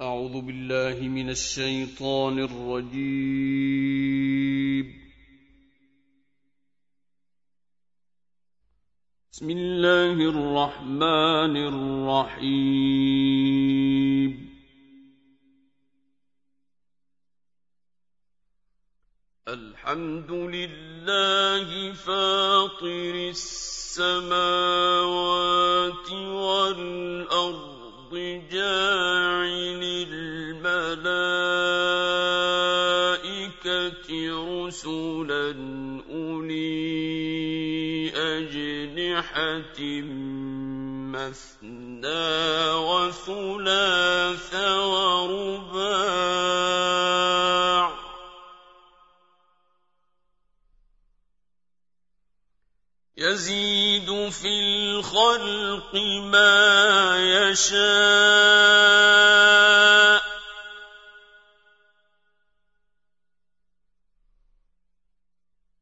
أعوذ بالله من الشيطان الرجيم. بسم الله الرحمن الرحيم. الحمد لله فاطر السماوات والأرض. جاعل الملائكة رسلا أولي أجنحة مثنى وثلاث ورباع يزيد في الخلق ما يشاء.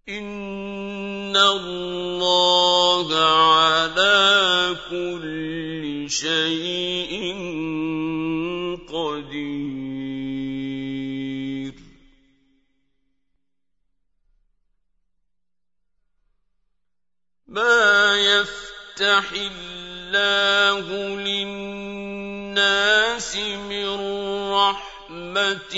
ان الله على كل شيء يفتح الله للناس من رحمة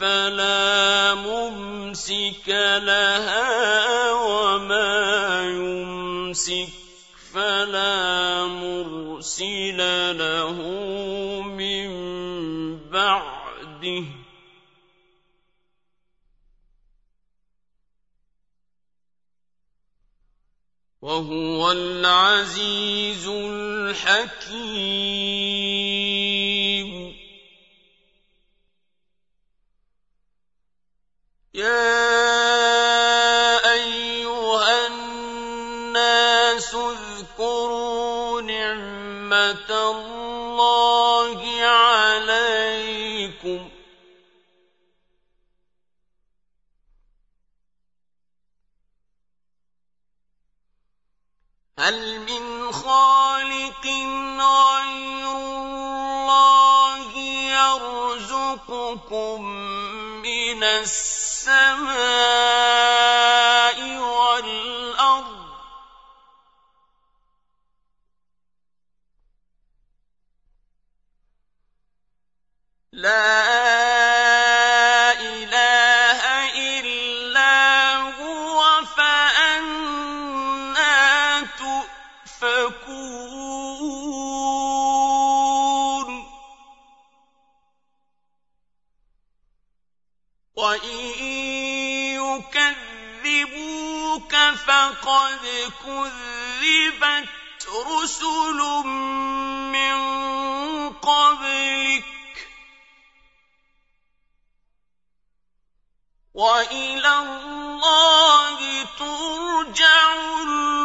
فلا ممسك لها وما يمسك فلا مرسل له من بعده. وهو العزيز الحكيم. يا أيها الناس اذكروا نعمة الله عليكم. هل من خالق غير الله يرزقكم من السماء والأرض؟ لا فقد كذبت رسل من قبلك والى الله ترجع الأمور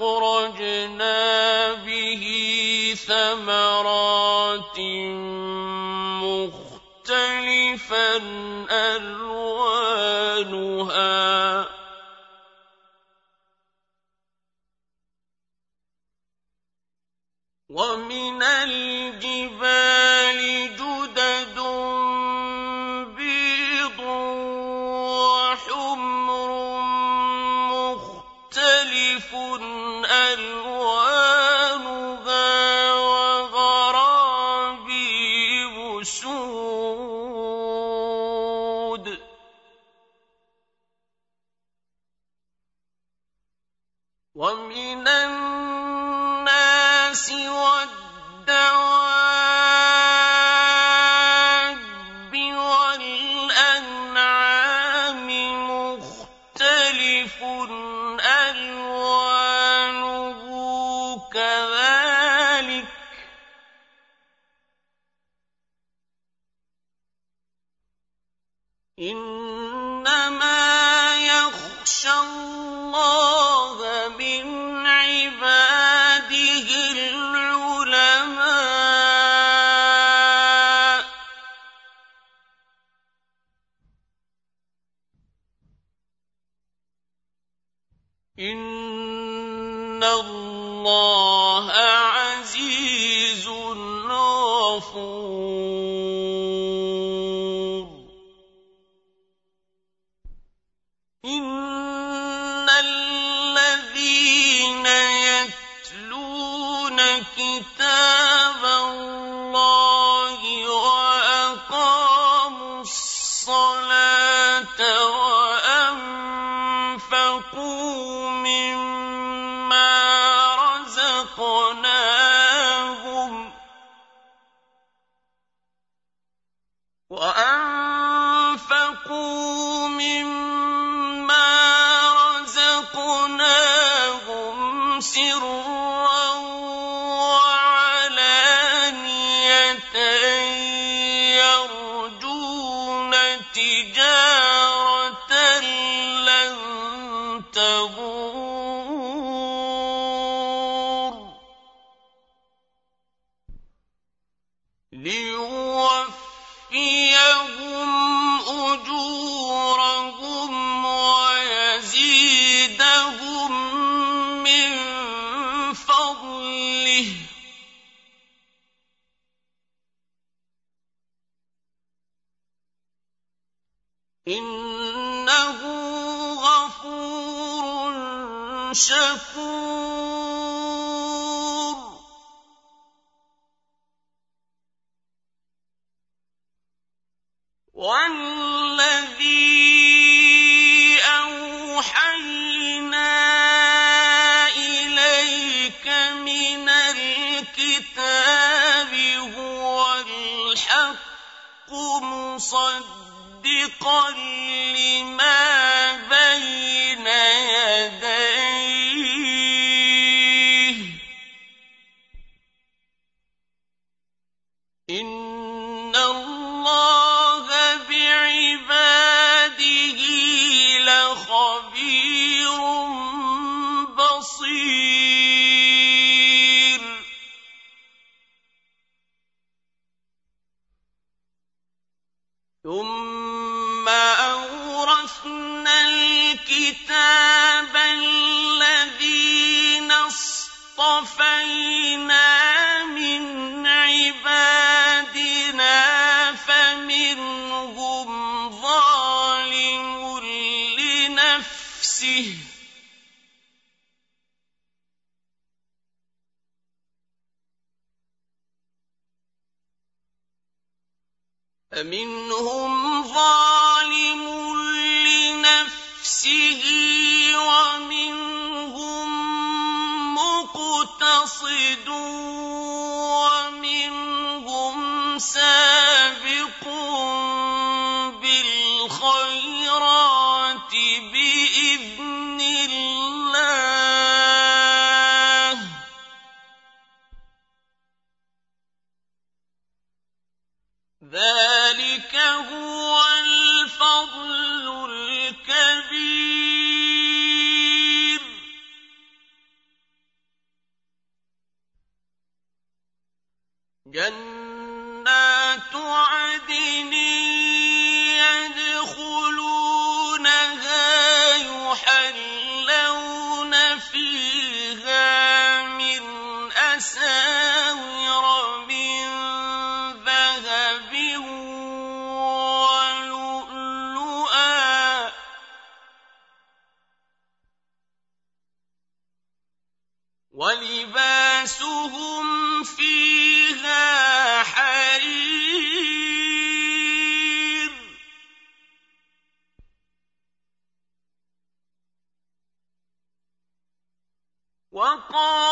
أخرجنا به ثمرات مختلفا. إنما يخشى الله سرا الحق مصدقا لما بين يديه وَمِنْهُم وَقَالُوا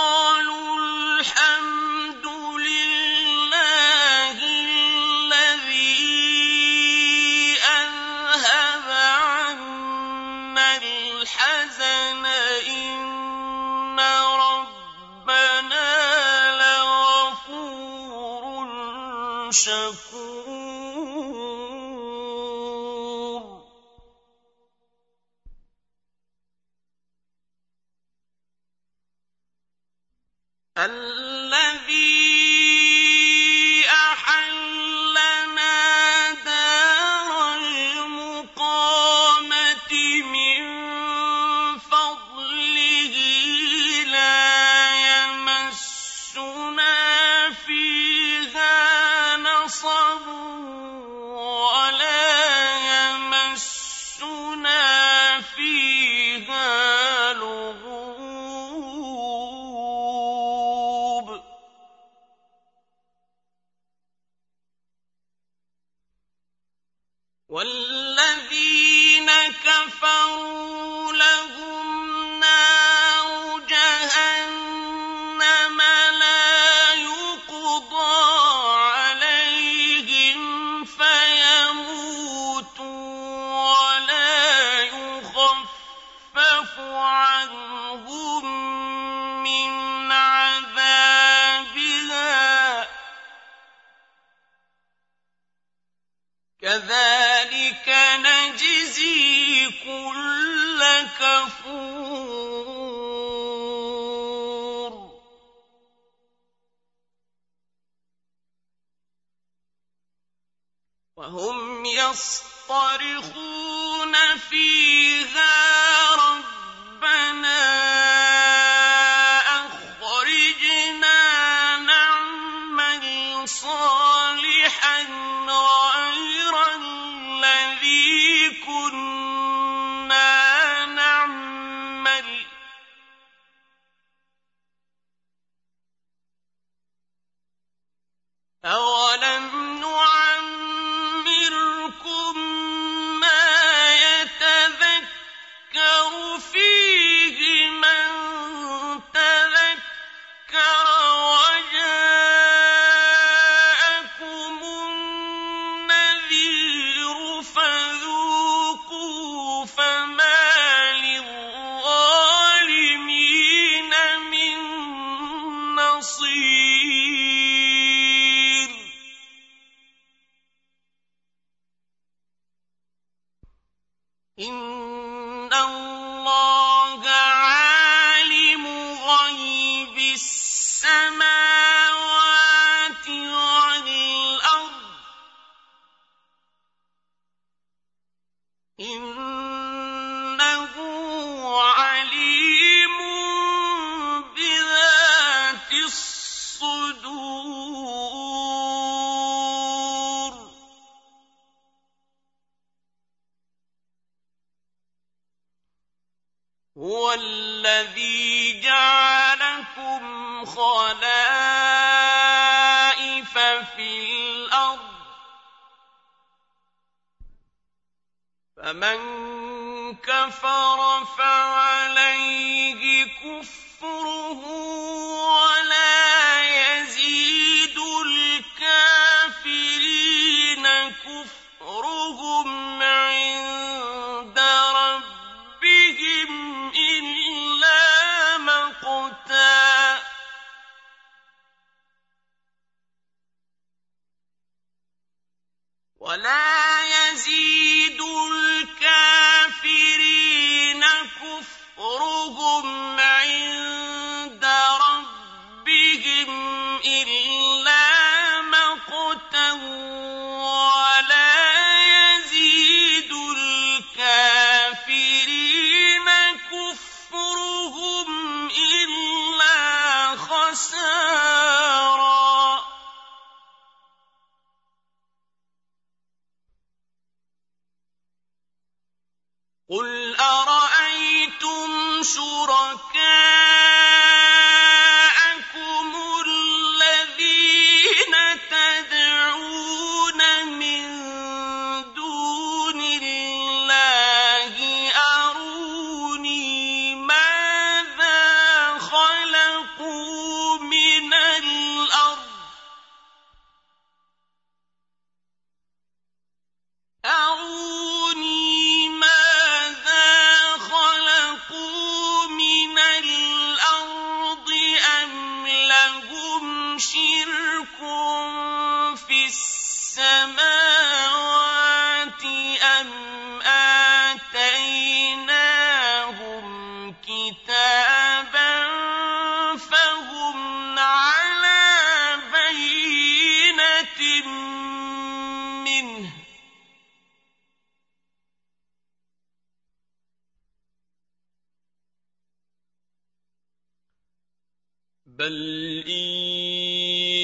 بل إن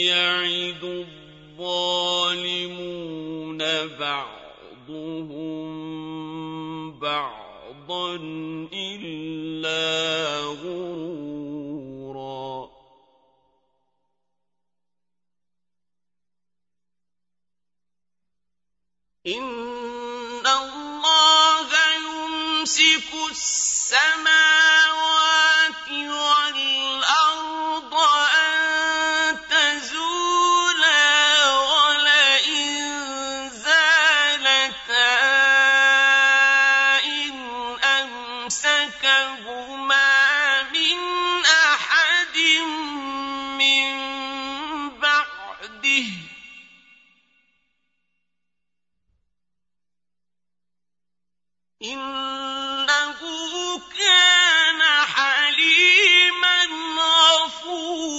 يعد الظالمون بعضهم بعضا إلا غرورا. إن الله يمسك السماء إِنَّهُ كَانَ حَلِيمًا غَفُورًا.